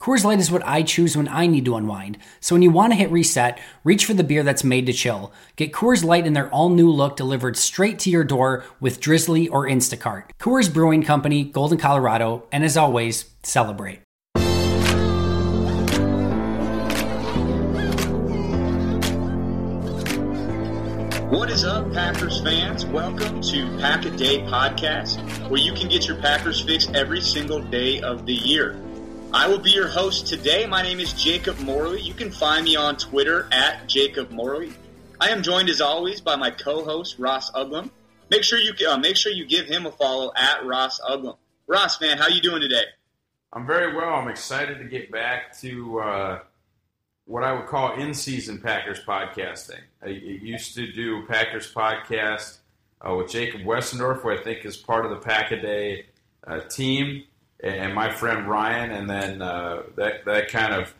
Coors Light is what I choose when I need to unwind. So when you want to hit reset, reach for the beer that's made to chill. Get Coors Light in their all new look delivered straight to your door with Drizzly or Instacart. Coors Brewing Company, Golden, Colorado, and as always, celebrate. What is up, Packers fans? Welcome to Pack a Day Podcast, where you can get your Packers fix every single day of the year. I will be your host today. My name is Jacob Morley. You can find me on Twitter at Jacob Morley. I am joined as always by my co-host Ross Uglem. Make sure you uh, make sure you give him a follow at Ross Uglem. Ross, man, how you doing today? I'm very well. I'm excited to get back to uh, what I would call in-season Packers podcasting. I, I used to do Packers podcast uh, with Jacob Westendorf, who I think is part of the Pack a Day uh, team, and my friend Ryan, and then uh, that that kind of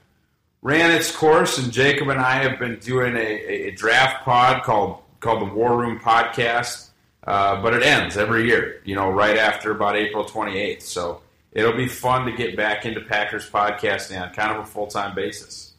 ran its course. And Jacob and I have been doing a, a draft pod called called the War Room Podcast, uh, but it ends every year. You know, right after about April 28th. So it'll be fun to get back into Packers podcasting on kind of a full time basis.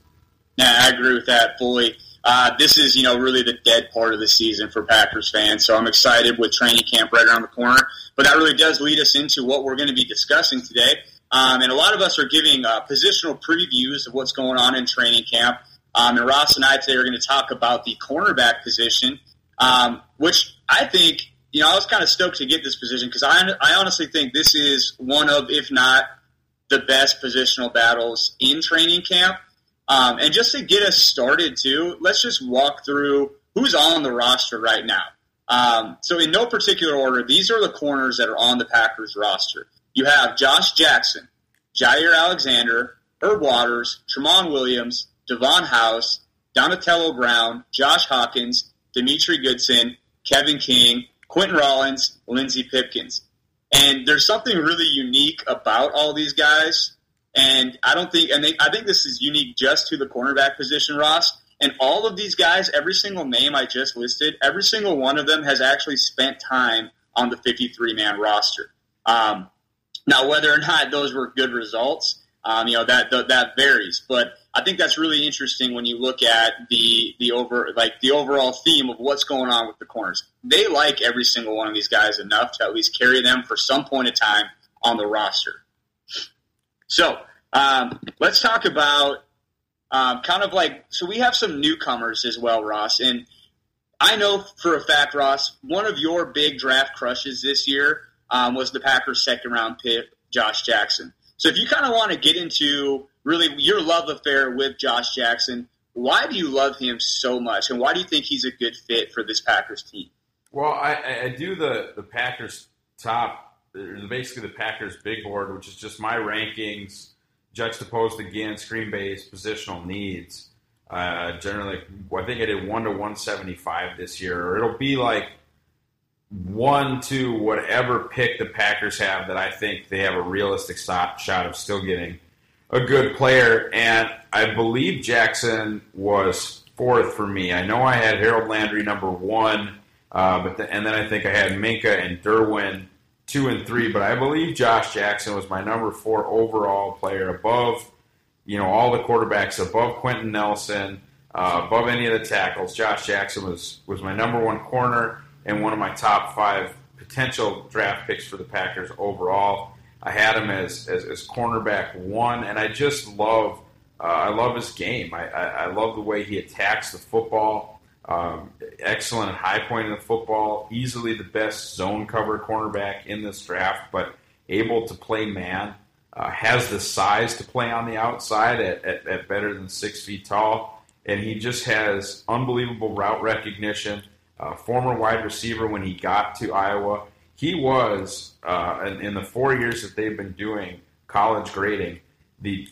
Yeah, I agree with that fully. Uh, this is, you know, really the dead part of the season for Packers fans. So I'm excited with training camp right around the corner. But that really does lead us into what we're going to be discussing today. Um, and a lot of us are giving uh, positional previews of what's going on in training camp. Um, and Ross and I today are going to talk about the cornerback position, um, which I think, you know, I was kind of stoked to get this position because I, I honestly think this is one of, if not the best positional battles in training camp. Um, and just to get us started, too, let's just walk through who's on the roster right now. Um, so, in no particular order, these are the corners that are on the Packers roster. You have Josh Jackson, Jaire Alexander, Herb Waters, Tramon Williams, Davon House, Donatello Brown, Josh Hawkins, Demetri Goodson, Kevin King, Quinten Rollins, Lenzy Pipkins. And there's something really unique about all these guys. And I don't think, and they, I think this is unique just to the cornerback position, Ross. And all of these guys, every single name I just listed, every single one of them has actually spent time on the 53 man roster. Um, now, whether or not those were good results, um, you know that, that that varies. But I think that's really interesting when you look at the the over like the overall theme of what's going on with the corners. They like every single one of these guys enough to at least carry them for some point of time on the roster. So um, let's talk about um, kind of like so we have some newcomers as well, Ross, and I know for a fact, Ross, one of your big draft crushes this year um, was the Packers' second round pick, Josh Jackson. So if you kind of want to get into really your love affair with Josh Jackson, why do you love him so much, and why do you think he's a good fit for this Packers team? Well, I, I do the the Packers top basically the Packers big board, which is just my rankings juxtaposed against Green Bay's positional needs. Uh, generally, I think I did one to 175 this year, or it'll be like one to whatever pick the Packers have that I think they have a realistic shot of still getting a good player. And I believe Jackson was fourth for me. I know I had Harold Landry number one, uh, but the, and then I think I had Minkah and Derwin two and three. But I believe Josh Jackson was my number four overall player above you know, all the quarterbacks above Quenton Nelson, uh, above any of the tackles. Josh Jackson was was my number one corner and one of my top five potential draft picks for the Packers overall. I had him as as, as cornerback one, and I just love uh, I love his game. I, I, I, love the way he attacks the football. Um, excellent at high point in the football. Easily the best zone cover cornerback in this draft, but able to play man uh, has the size to play on the outside at, at, at, better than six feet tall, and he just has unbelievable route recognition. Uh, former wide receiver when he got to Iowa, he was uh, in, in, the four years that they've been doing college grading. The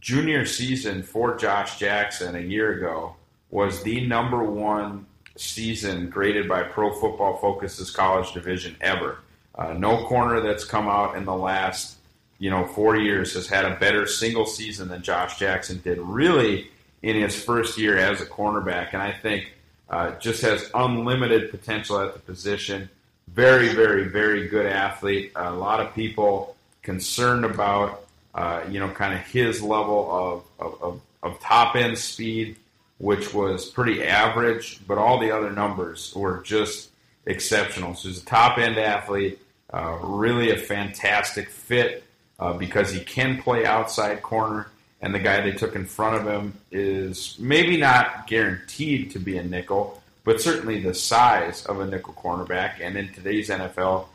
junior season for Josh Jackson a year ago was the number one season graded by Pro Football Focus's college division ever. Uh, no corner that's come out in the last you know, four years has had a better single season than Josh Jackson did, really in his first year as a cornerback. And I think uh, just has unlimited potential at the position. Very, very, very good athlete. a lot of people concerned about, uh, you know, kind of his level of, of, of, of top end speed, which was pretty average, but all the other numbers were just exceptional. So he's a top end athlete, uh, really a fantastic fit uh, because he can play outside corner, and the guy they took in front of him is maybe not guaranteed to be a nickel, but certainly the size of a nickel cornerback. And in today's NFL,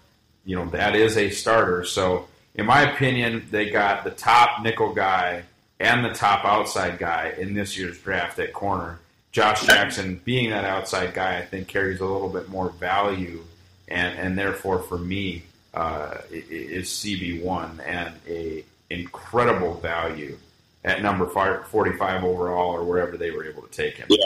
you know that is a starter. So, in my opinion, they got the top nickel guy and the top outside guy in this year's draft at corner. Josh Jackson, being that outside guy, I think carries a little bit more value, and and therefore for me, uh, is CB1 and a incredible value at number five, 45 overall or wherever they were able to take him. Yeah.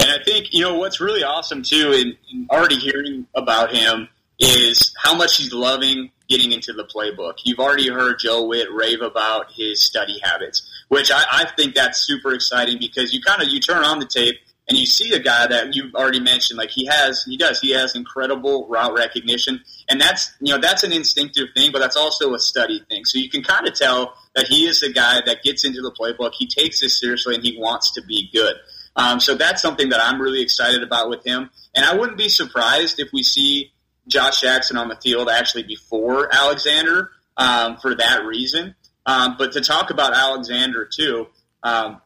And I think, you know, what's really awesome too, and already hearing about him is how much he's loving getting into the playbook. You've already heard Joe Whitt rave about his study habits, which I, I think that's super exciting because you kind of, you turn on the tape and you see a guy that you've already mentioned, like he has, he does, he has incredible route recognition, and that's you know that's an instinctive thing, but that's also a study thing. So you can kind of tell that he is the guy that gets into the playbook, he takes this seriously, and he wants to be good. Um, so that's something that I'm really excited about with him, and I wouldn't be surprised if we see Josh Jackson on the field actually before Alexander um, for that reason. Um, but to talk about Alexander too. Um,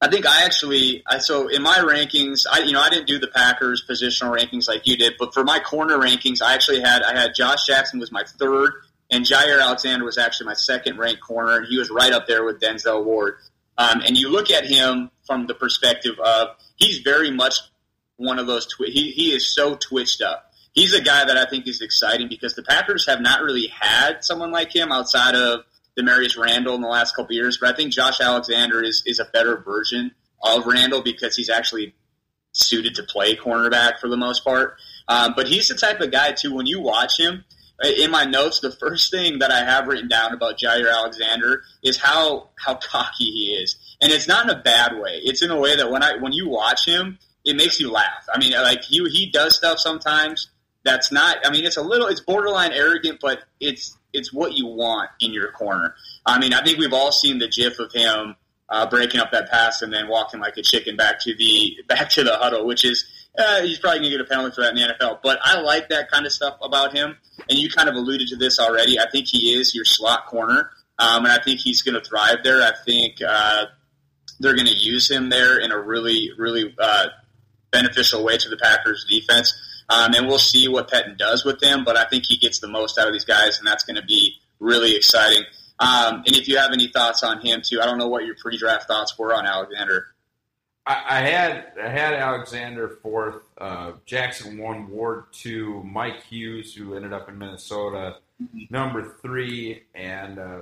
I think I actually, I so in my rankings, I you know I didn't do the Packers positional rankings like you did, but for my corner rankings, I actually had I had Josh Jackson was my third, and Jaire Alexander was actually my second ranked corner, and he was right up there with Denzel Ward. Um, and you look at him from the perspective of he's very much one of those. Twi- he he is so twitched up. He's a guy that I think is exciting because the Packers have not really had someone like him outside of Damarious Randall in the last couple years, but I think Josh Alexander is is a better version of Randall because he's actually suited to play cornerback for the most part. Um, but he's the type of guy too. When you watch him, in my notes, the first thing that I have written down about Jaire Alexander is how how cocky he is, and it's not in a bad way. It's in a way that when I when you watch him, it makes you laugh. I mean, like he he does stuff sometimes that's not. I mean, it's a little, it's borderline arrogant, but it's it's what you want in your corner. I mean, I think we've all seen the GIF of him uh, breaking up that pass and then walking like a chicken back to the back to the huddle, which is uh, he's probably gonna get a penalty for that in the NFL. But I like that kind of stuff about him. And you kind of alluded to this already. I think he is your slot corner, um, and I think he's going to thrive there. I think uh, they're going to use him there in a really, really uh, beneficial way to the Packers defense. Um, and we'll see what Pettine does with them, but I think he gets the most out of these guys, and that's going to be really exciting. Um, and if you have any thoughts on him too, I don't know what your pre-draft thoughts were on Alexander. I, I had I had Alexander fourth, uh, Jackson one, Ward two, Mike Hughes who ended up in Minnesota, mm-hmm. number three, and uh,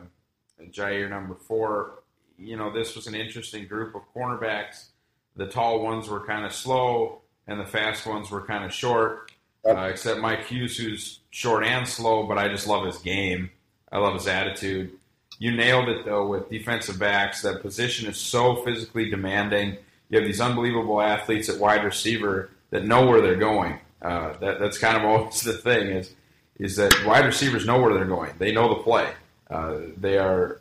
Jaire number four. You know, this was an interesting group of cornerbacks. The tall ones were kind of slow, and the fast ones were kind of short. Uh, except Mike Hughes, who's short and slow, but I just love his game. I love his attitude. You nailed it though with defensive backs. That position is so physically demanding. You have these unbelievable athletes at wide receiver that know where they're going. Uh, that, that's kind of always the thing is is that wide receivers know where they're going. They know the play. Uh, they are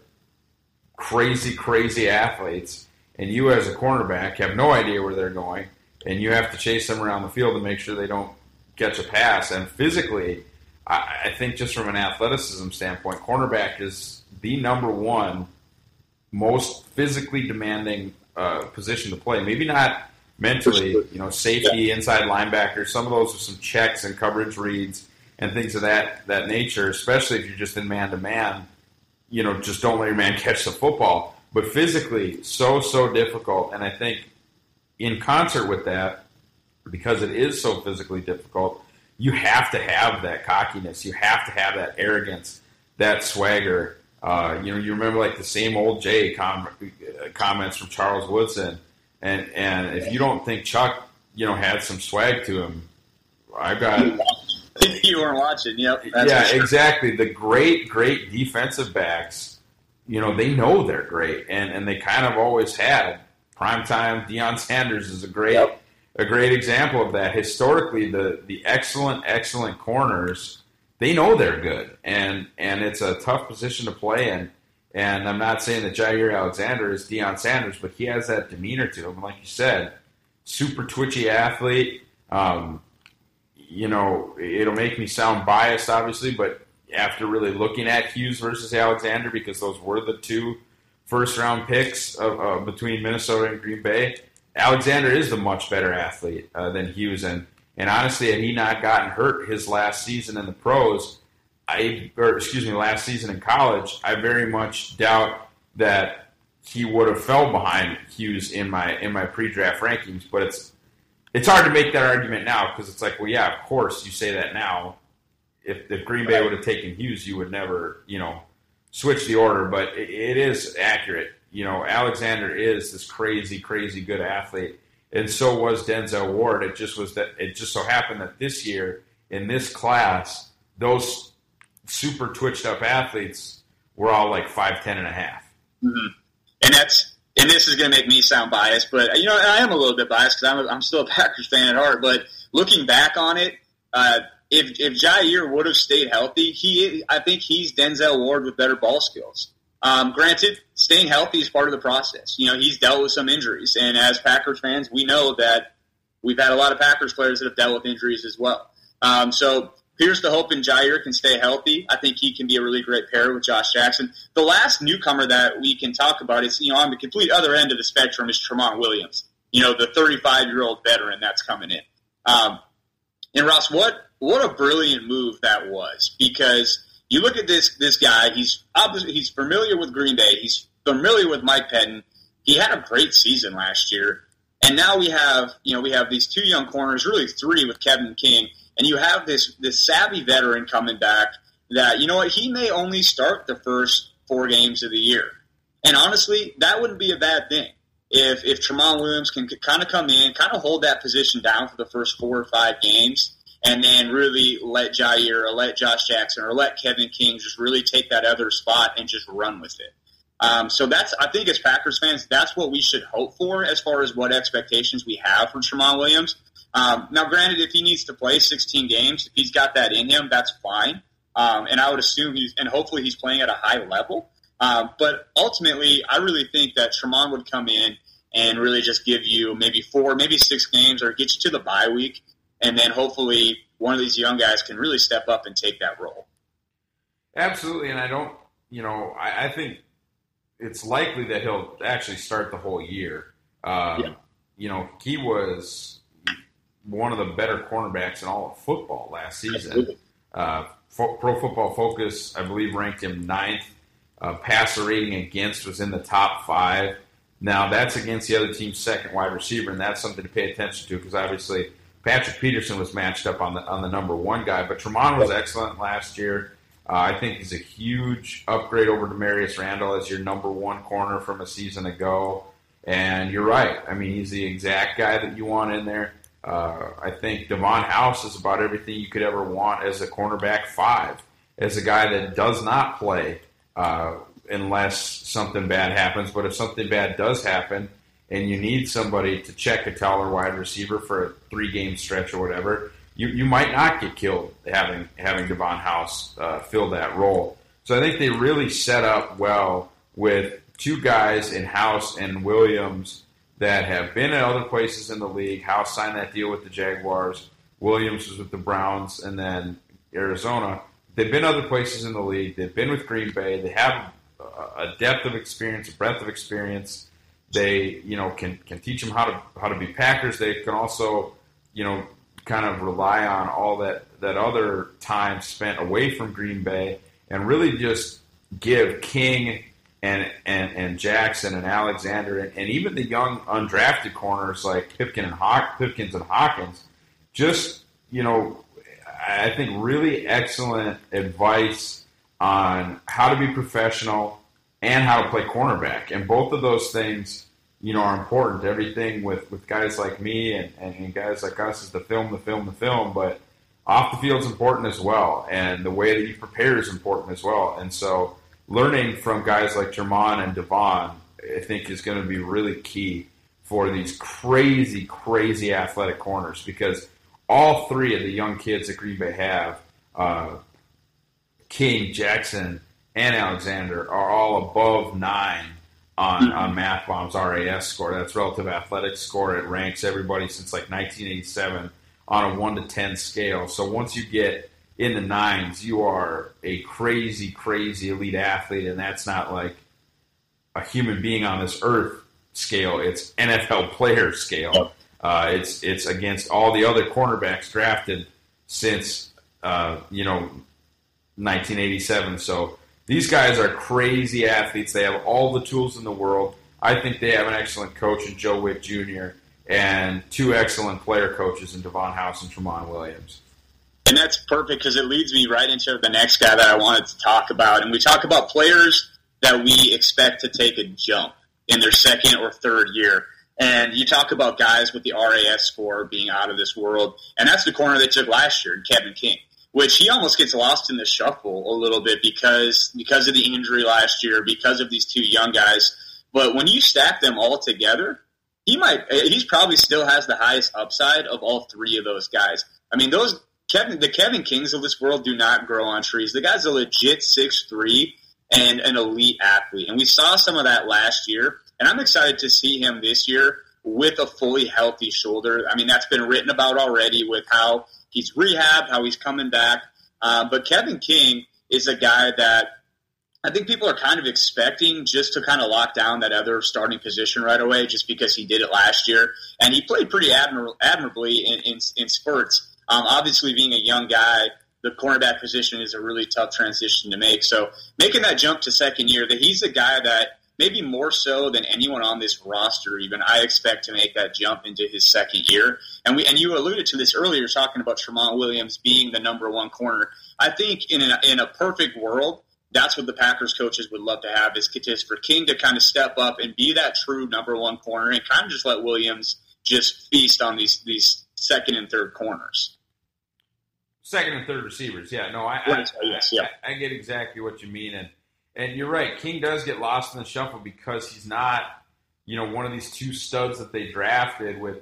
crazy, crazy athletes, and you as a cornerback have no idea where they're going, and you have to chase them around the field to make sure they don't catch a pass. And physically, I, I think just from an athleticism standpoint, cornerback is the number one most physically demanding uh, position to play. Maybe not mentally, you know, safety, yeah. inside linebacker. Some of those are some checks and coverage reads and things of that that nature. Especially if you're just in man to man, you know, just don't let your man catch the football. But physically, so so difficult. And I think in concert with that, because it is so physically difficult, you have to have that cockiness. You have to have that arrogance, that swagger. Uh, you know, you remember like the same old Jay com- comments from Charles Woodson, and and if you don't think Chuck, you know, had some swag to him, I've got. you weren't watching, yep. yeah, sure. exactly. The great, great defensive backs, you know, they know they're great, and and they kind of always had. Primetime Deion Sanders is a great. Yep a great example of that. Historically, the the excellent, excellent corners, they know they're good, and and it's a tough position to play in. And I'm not saying that Jaire Alexander is Deion Sanders, but he has that demeanor to him. Like you said, super twitchy athlete. Um, you know, it'll make me sound biased, obviously, but after really looking at Hughes versus Alexander, because those were the two first round picks of, uh, between Minnesota and Green Bay, Alexander is the much better athlete uh, than Hughes, and and honestly, had he not gotten hurt his last season in the pros, I or excuse me, last season in college, I very much doubt that he would have fell behind Hughes in my in my pre-draft rankings. But it's it's hard to make that argument now because it's like, well, yeah, of course you say that now. If, if Green Bay would have taken Hughes, you would never, you know, switch the order. But it, it is accurate you know, Alexander is this crazy, crazy good athlete, and so was Denzel Ward. It just was that it just so happened that this year in this class, those super twitched up athletes were all like five ten and a half. Mm-hmm. And that's and this is going to make me sound biased, but you know I am a little bit biased because I'm, I'm still a Packers fan at heart. But looking back on it, uh, if if Jaire would have stayed healthy, he I think he's Denzel Ward with better ball skills. Um, granted, staying healthy is part of the process. You know, he's dealt with some injuries, and as Packers fans, we know that we've had a lot of Packers players that have dealt with injuries as well. Um, so here's the hope in Jaire can stay healthy. I think he can be a really great pair with Josh Jackson. The last newcomer that we can talk about is, you know, on the complete other end of the spectrum is Tramon Williams. You know, the 35 year old veteran that's coming in. Um, and Ross, what what a brilliant move that was because you look at this this guy. He's he's familiar with Green Bay. He's familiar with Mike Pettine. He had a great season last year, and now we have you know we have these two young corners, really three with Kevin King, and you have this this savvy veteran coming back. That you know what he may only start the first four games of the year, and honestly, that wouldn't be a bad thing if if Tramon Williams can kind of come in, kind of hold that position down for the first four or five games and then really let Jaire or let Josh Jackson or let Kevin King just really take that other spot and just run with it. Um, so that's, I think, as Packers fans, that's what we should hope for as far as what expectations we have from Tramon Williams. Um, now, granted, if he needs to play 16 games, if he's got that in him, that's fine. Um, and I would assume he's, and hopefully he's playing at a high level. Um, but ultimately, I really think that Tramon would come in and really just give you maybe four, maybe six games, or get you to the bye week and then hopefully one of these young guys can really step up and take that role. Absolutely, and I don't, you know, I, I think it's likely that he'll actually start the whole year. Um, yeah. You know, he was one of the better cornerbacks in all of football last season. Uh, Pro Football Focus, I believe, ranked him ninth. Uh, passer rating against was in the top five. Now that's against the other team's second wide receiver, and that's something to pay attention to because obviously Patrick Peterson was matched up on the on the number one guy, but Tramon was excellent last year. Uh, I think he's a huge upgrade over Damarious Randall as your number one corner from a season ago. And you're right. I mean, he's the exact guy that you want in there. Uh, I think Davon House is about everything you could ever want as a cornerback five, as a guy that does not play uh, unless something bad happens. But if something bad does happen and you need somebody to check a taller wide receiver for a three game stretch or whatever, you, you might not get killed having having Davon House uh, fill that role. So I think they really set up well with two guys in House and Williams that have been at other places in the league. House signed that deal with the Jaguars. Williams was with the Browns and then Arizona. They've been other places in the league. They've been with Green Bay. They have a depth of experience, a breadth of experience. They, you know, can can teach them how to how to be Packers. They can also, you know, kind of rely on all that that other time spent away from Green Bay and really just give King and and, and Jackson and Alexander and, and even the young undrafted corners like Pipkin and Hawk, Pipkins and Hawkins, just you know, I think really excellent advice on how to be professional and how to play cornerback, and both of those things you know, are important. Everything with, with guys like me and, and, and guys like us is the film, the film, the film, but off the field is important as well. And the way that you prepare is important as well. And so learning from guys like Jermon and Davon, I think is going to be really key for these crazy, crazy athletic corners because all three of the young kids that Green Bay have, uh, King, Jackson, and Alexander, are all above nine on, on MathBomb's RAS score. That's relative athletic score. It ranks everybody since like 1987 on a 1 to 10 scale. So once you get in the nines, you are a crazy, crazy elite athlete, and that's not like a human being on this earth scale. It's NFL player scale. Uh, it's it's against all the other cornerbacks drafted since uh, you know 1987. So these guys are crazy athletes. They have all the tools in the world. I think they have an excellent coach in Joe Whitt Jr. and two excellent player coaches in Davon House and Tramon Williams. And that's perfect because it leads me right into the next guy that I wanted to talk about. And we talk about players that we expect to take a jump in their second or third year. And you talk about guys with the RAS score being out of this world. And that's the corner they took last year, in Kevin King which he almost gets lost in the shuffle a little bit because because of the injury last year, because of these two young guys. But when you stack them all together, he might he's probably still has the highest upside of all three of those guys. I mean, those Kevin the Kevin Kings of this world do not grow on trees. The guy's a legit six three and an elite athlete, and we saw some of that last year. And I'm excited to see him this year with a fully healthy shoulder. I mean, that's been written about already with how he's rehabbed, how he's coming back. Uh, but Kevin King is a guy that I think people are kind of expecting just to kind of lock down that other starting position right away, just because he did it last year and he played pretty admir- admirably in, in, in spurts. Um, obviously, being a young guy, the cornerback position is a really tough transition to make. So making that jump to second year, that he's a guy that maybe more so than anyone on this roster even I expect to make that jump into his second year. And we and you alluded to this earlier talking about Tramon Williams being the number one corner. I think in a, in a perfect world, that's what the Packers coaches would love to have is, is for King to kind of step up and be that true number one corner and kind of just let Williams just feast on these these second and third corners. Second and third receivers, yeah. No, I, I, yes, yeah. I, I get exactly what you mean, and and you're right. King does get lost in the shuffle because he's not, you know, one of these two studs that they drafted with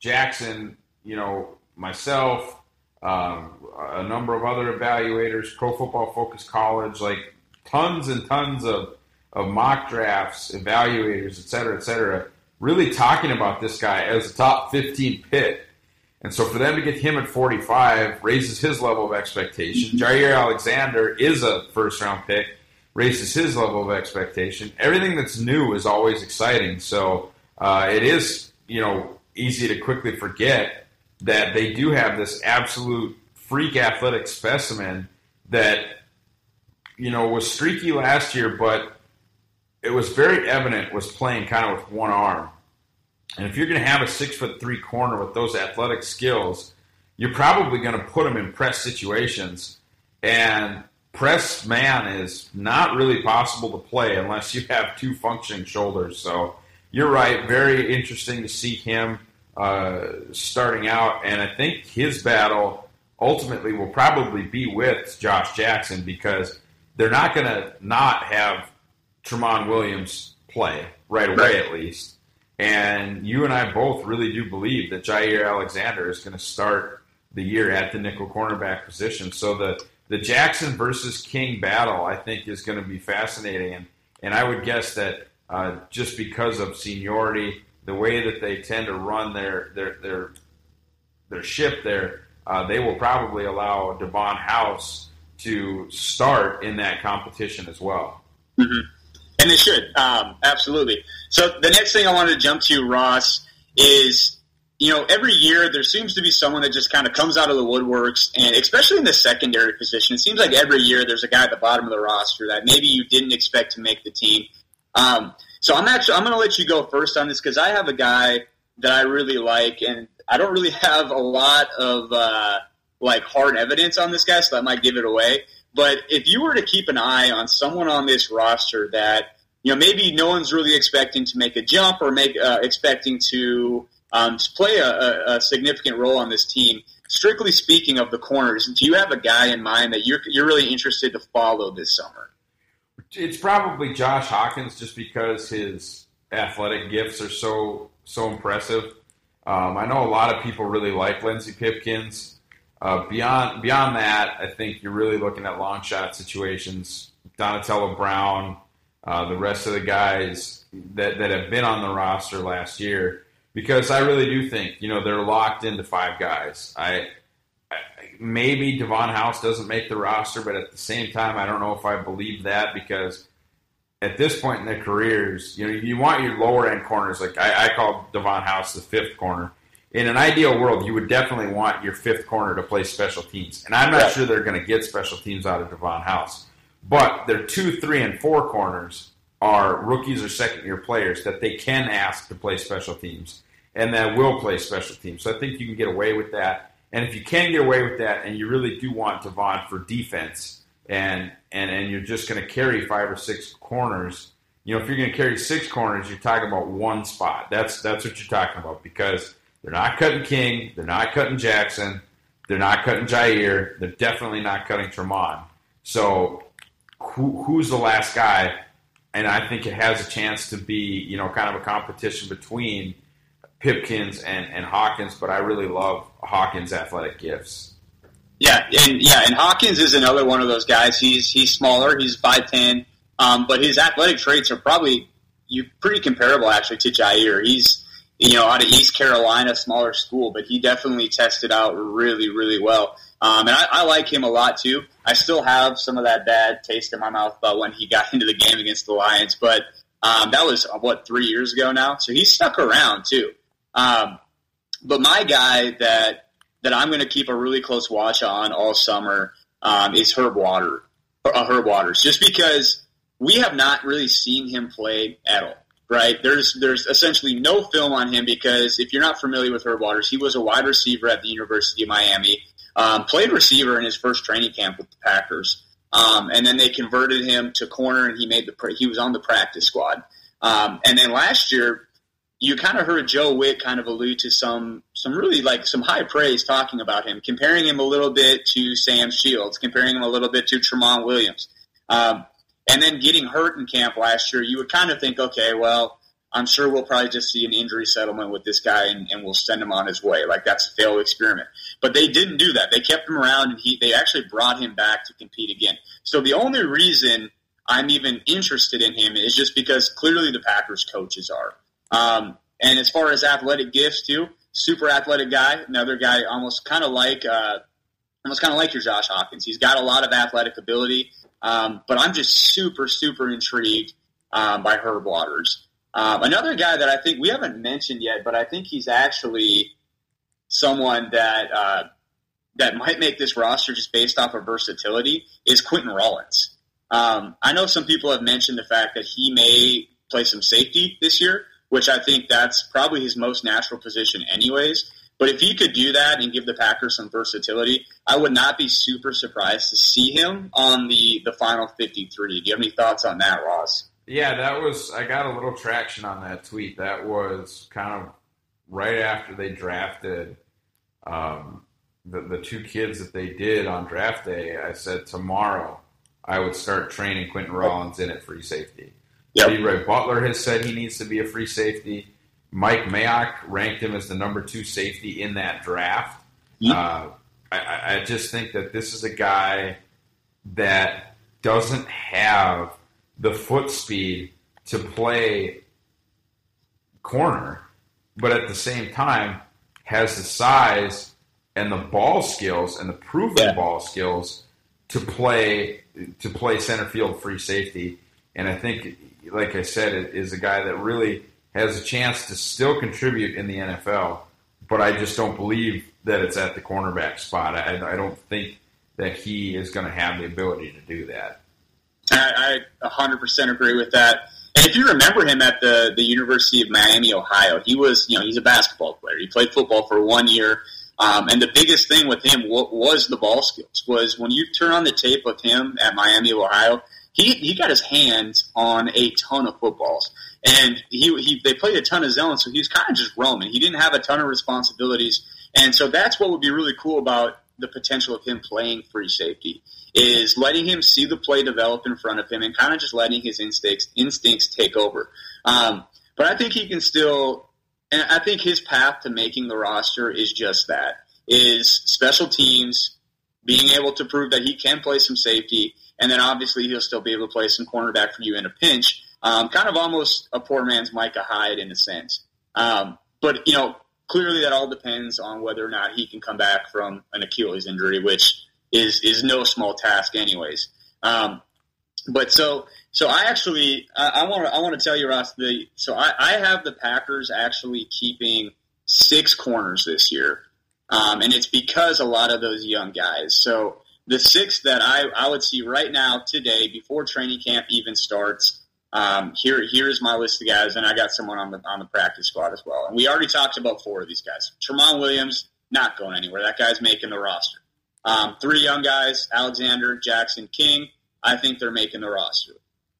Jackson, you know, myself, um, a number of other evaluators, Pro Football Focus College, like tons and tons of, of mock drafts, evaluators, et cetera, et cetera, really talking about this guy as a top 15 pick. And so for them to get him at 45 raises his level of expectation. Jaire Alexander is a first round pick raises his level of expectation. Everything that's new is always exciting. So uh, it is, you know, easy to quickly forget that they do have this absolute freak athletic specimen that, you know, was streaky last year, but it was very evident was playing kind of with one arm. And if you're going to have a six foot three corner with those athletic skills, you're probably going to put him in press situations. And press man is not really possible to play unless you have two functioning shoulders. So you're right. Very interesting to see him uh, starting out. And I think his battle ultimately will probably be with Josh Jackson because they're not going to not have Tramon Williams play right away, at least. And you and I both really do believe that Jaire Alexander is going to start the year at the nickel cornerback position. So the the Jackson versus King battle, I think, is going to be fascinating. And and I would guess that uh, just because of seniority, the way that they tend to run their their their their ship there, uh, they will probably allow Davon House to start in that competition as well. Mm-hmm. And they should, um, absolutely. So the next thing I wanted to jump to, Ross, is you know every year there seems to be someone that just kind of comes out of the woodworks, and especially in the secondary position, it seems like every year there's a guy at the bottom of the roster that maybe you didn't expect to make the team. Um, so I'm actually I'm going to let you go first on this because I have a guy that I really like, and I don't really have a lot of uh, like hard evidence on this guy, so I might give it away. But if you were to keep an eye on someone on this roster that you know maybe no one's really expecting to make a jump or make uh, expecting to, um, play a, a, significant role on this team, strictly speaking of the corners, do you have a guy in mind that you're you're really interested to follow this summer? It's probably Josh Hawkins, just because his athletic gifts are so so impressive. Um, I know a lot of people really like Lenzy Pipkins. Uh, beyond beyond that, I think you're really looking at long shot situations. Donatello Brown, uh, the rest of the guys that, that have been on the roster last year, because I really do think you know they're locked into five guys. I, I maybe Davon House doesn't make the roster, but at the same time, I don't know if I believe that because at this point in their careers, you know, you want your lower end corners. Like I, I call Davon House the fifth corner in an ideal world, you would definitely want your fifth corner to play special teams. And I'm not yeah. sure they're going to get special teams out of Davon House. But their two, three, and four corners are rookies or second year players that they can ask to play special teams and that will play special teams. So I think you can get away with that. And if you can get away with that and you really do want Davon for defense and, and, and you're just going to carry five or six corners, you know, if you're going to carry six corners, you're talking about one spot. That's, that's what you're talking about because – they're not cutting King. They're not cutting Jackson. They're not cutting Jaire, They're definitely not cutting Tramon. So who, who's the last guy? And I think it has a chance to be, you know, kind of a competition between Pipkins and, and Hawkins, but I really love Hawkins' athletic gifts. Yeah, and yeah, and Hawkins is another one of those guys. He's he's smaller, he's five ten, um, but his athletic traits are probably you pretty comparable actually to Jaire. He's you know, out of East Carolina, smaller school, but he definitely tested out really, really well. Um, and I, I, like him a lot too. I still have some of that bad taste in my mouth about when he got into the game against the Lions, but um, that was what three years ago now. So he stuck around too. Um, but my guy that that I'm going to keep a really close watch on all summer um, is Herb Water, uh, Herb Waters, just because we have not really seen him play at all right? There's there's essentially no film on him because if you're not familiar with Herb Waters, he was a wide receiver at the University of Miami, um, played receiver in his first training camp with the Packers, um, and then they converted him to corner, and he made the he was on the practice squad. Um, and then last year, you kind of heard Joe Whitt kind of allude to some some really like some high praise talking about him, comparing him a little bit to Sam Shields, comparing him a little bit to Tramon Williams. Um, and then getting hurt in camp last year, you would kind of think, okay, well, I'm sure we'll probably just see an injury settlement with this guy and, and we'll send him on his way. Like that's a failed experiment. But they didn't do that. They kept him around and he, they actually brought him back to compete again. So the only reason I'm even interested in him is just because clearly the Packers coaches are. Um, and as far as athletic gifts too, super athletic guy, another guy almost kind of like, uh, almost kind of like your Josh Hawkins. He's got a lot of athletic ability. Um, but I'm just super, super intrigued um, by Herb Waters. Um, another guy that I think we haven't mentioned yet, but I think he's actually someone that uh, that might make this roster just based off of versatility is Quinten Rollins. Um, I know some people have mentioned the fact that he may play some safety this year, which I think that's probably his most natural position, anyways. But if he could do that and give the Packers some versatility, I would not be super surprised to see him on the the final 53. Do you have any thoughts on that, Ross? Yeah, that was. I got a little traction on that tweet. That was kind of right after they drafted um, the the two kids that they did on draft day. I said tomorrow I would start training Quinten Rollins in at free safety. Yep. LeRoy Butler has said he needs to be a free safety. Mike Mayock ranked him as the number two safety in that draft. Yep. Uh, I, I just think that this is a guy that doesn't have the foot speed to play corner, but at the same time has the size and the ball skills and the proven yeah. ball skills to play to play center field free safety. And I think, like I said, it is a guy that really has a chance to still contribute in the NFL. But I just don't believe that it's at the cornerback spot. I, I don't think that he is going to have the ability to do that. I, I 100% agree with that. And if you remember him at the, the University of Miami, Ohio, he was, you know, he's a basketball player. He played football for one year. Um, and the biggest thing with him was the ball skills. Was when you turn on the tape of him at Miami, Ohio, he he got his hands on a ton of footballs, and he, he they played a ton of zones, so he was kind of just roaming. He didn't have a ton of responsibilities, and so that's what would be really cool about the potential of him playing free safety is letting him see the play develop in front of him and kind of just letting his instincts instincts take over. Um, but I think he can still, and I think his path to making the roster is just that: is special teams, being able to prove that he can play some safety, and then obviously he'll still be able to play some cornerback for you in a pinch. Um, kind of almost a poor man's Micah Hyde in a sense. Um, but you know, clearly that all depends on whether or not he can come back from an Achilles injury, which is is no small task, anyways. Um, but so so I actually I want I want to tell you Ross the so I, I have the Packers actually keeping six corners this year, um, and it's because a lot of those young guys. So the six that I I would see right now today before training camp even starts. Um, here here's my list of guys, and I got someone on the on the practice squad as well. And we already talked about four of these guys. Tramon Williams not going anywhere. That guy's making the roster. Um, three young guys, Alexander, Jackson, King. I think they're making the roster.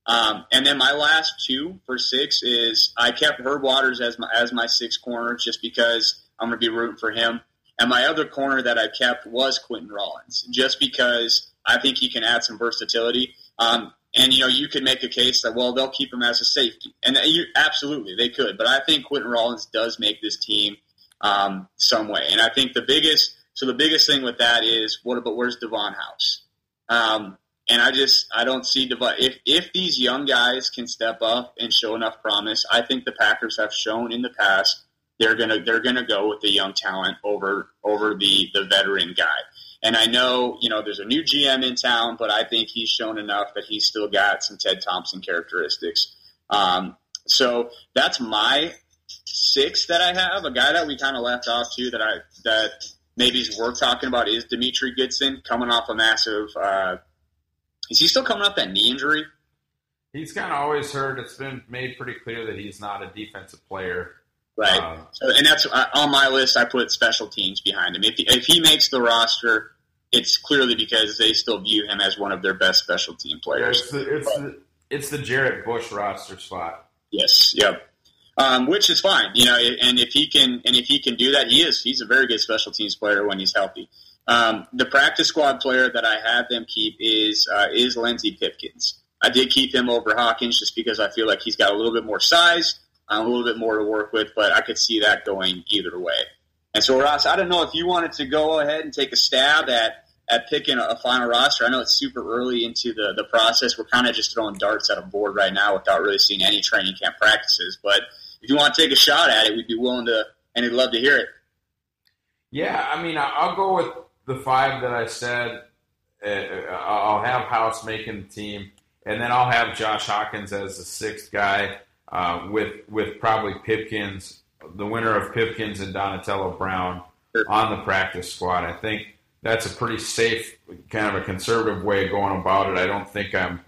Um, and then my last two for six is I kept Herb Waters as my as my six corner just because I'm going to be rooting for him. And my other corner that I kept was Quinten Rollins, just because I think he can add some versatility. Um, and you know, you could make a case that well, they'll keep him as a safety, and you, absolutely they could. But I think Quinten Rollins does make this team um, some way. And I think the biggest so the biggest thing with that is what about where's Davon House? Um, and I just I don't see Davon. If if these young guys can step up and show enough promise, I think the Packers have shown in the past they're gonna they're gonna go with the young talent over over the the veteran guy. And I know you know there's a new GM in town, but I think he's shown enough that he's still got some Ted Thompson characteristics. Um, so that's my six that I have. A guy that we kind of left off too that I that maybe is worth talking about is Demetri Goodson coming off a massive. Uh, is he still coming off that knee injury? He's kind of always hurt. It's been made pretty clear that he's not a defensive player. Right. Um, so, and that's uh, on my list. I put special teams behind him. If he, if he makes the roster, it's clearly because they still view him as one of their best special team players. It's, the, it's, the, it's the Jarrett Bush roster spot. Yes. Yep um, which is fine. You know, and if he can and if he can do that, he is he's a very good special teams player when he's healthy. Um, the practice squad player that I have them keep is uh, is Lenzy Pipkins. I did keep him over Hawkins just because I feel like he's got a little bit more size, a little bit more to work with, but I could see that going either way. And so, Ross, I don't know if you wanted to go ahead and take a stab at at picking a, final roster. I know it's super early into the, the process. We're kind of just throwing darts at a board right now without really seeing any training camp practices. But if you want to take a shot at it, we'd be willing to, and we'd love to hear it. Yeah, I mean, I'll go with the five that I said. Uh, I'll have House making the team, and then I'll have Josh Hawkins as the sixth guy, uh, with with probably Pipkins, the winner of Pipkins and Donatello Brown on the practice squad. I think that's a pretty safe, kind of a conservative way of going about it. I don't think I'm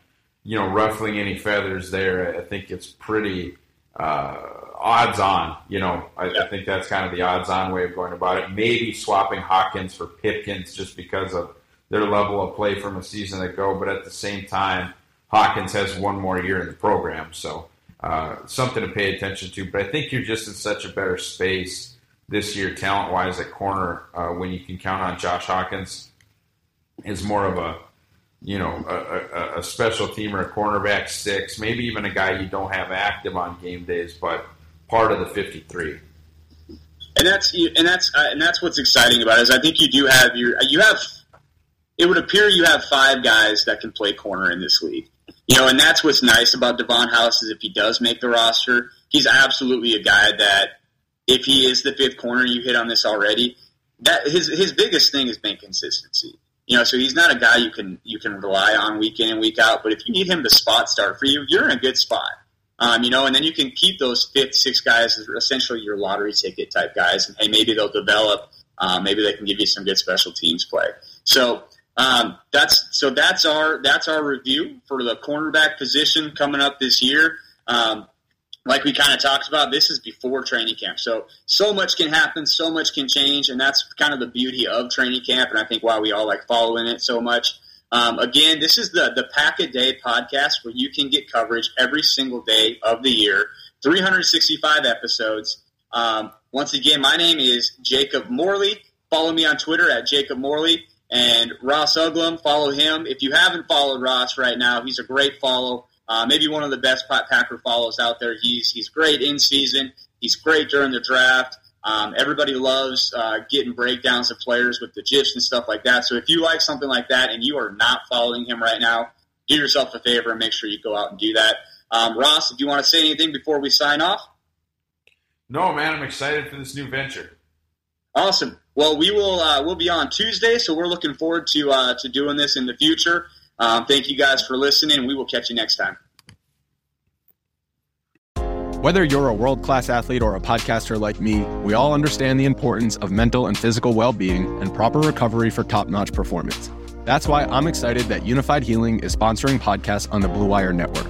you know, ruffling any feathers there. I think it's pretty uh, odds on. You know, I, I, think that's kind of the odds on way of going about it. Maybe swapping Hawkins for Pipkins just because of their level of play from a season ago, but at the same time, Hawkins has one more year in the program, so uh, something to pay attention to. But I think you're just in such a better space this year, talent wise, at corner uh, when you can count on Josh Hawkins is more of a you know, a, a, a, special team or a cornerback six, maybe even a guy you don't have active on game days, but part of the 53. And that's and that's uh, and that's what's exciting about it is I think you do have your you have it would appear you have five guys that can play corner in this league. You know, and that's what's nice about Davon House is if he does make the roster, he's absolutely a guy that if he is the fifth corner, you hit on this already. That his his biggest thing has been consistency. You know, so he's not a guy you can you can rely on week in and week out. But if you need him to spot start for you, you're in a good spot. Um, you know, and then you can keep those fifth, six guys as essentially your lottery ticket type guys, and hey, maybe they'll develop. Uh, maybe they can give you some good special teams play. So um, that's so that's our that's our review for the cornerback position coming up this year. Um, like we kind of talked about, this is before training camp. So, so much can happen, so much can change, and that's kind of the beauty of training camp, and I think why we all like following it so much. Um, again, this is the, the Pack a Day podcast where you can get coverage every single day of the year, 365 episodes. Um, once again, my name is Jacob Morley. Follow me on Twitter at Jacob Morley. And Ross Uglem, follow him. If you haven't followed Ross right now, he's a great follow. Uh, maybe one of the best Packer follows out there. He's he's great in season. He's great during the draft. Um, everybody loves uh, getting breakdowns of players with the gifs and stuff like that. So if you like something like that and you are not following him right now, do yourself a favor and make sure you go out and do that. Um, Ross, if you want to say anything before we sign off. No, man, I'm excited for this new venture. Awesome. Well, we will uh, we'll be on Tuesday, so we're looking forward to uh, to doing this in the future. Um, thank you guys for listening. We will catch you next time. Whether you're a world class athlete or a podcaster like me, we all understand the importance of mental and physical well being and proper recovery for top notch performance. That's why I'm excited that Unifyd Healing is sponsoring podcasts on the Blue Wire Network.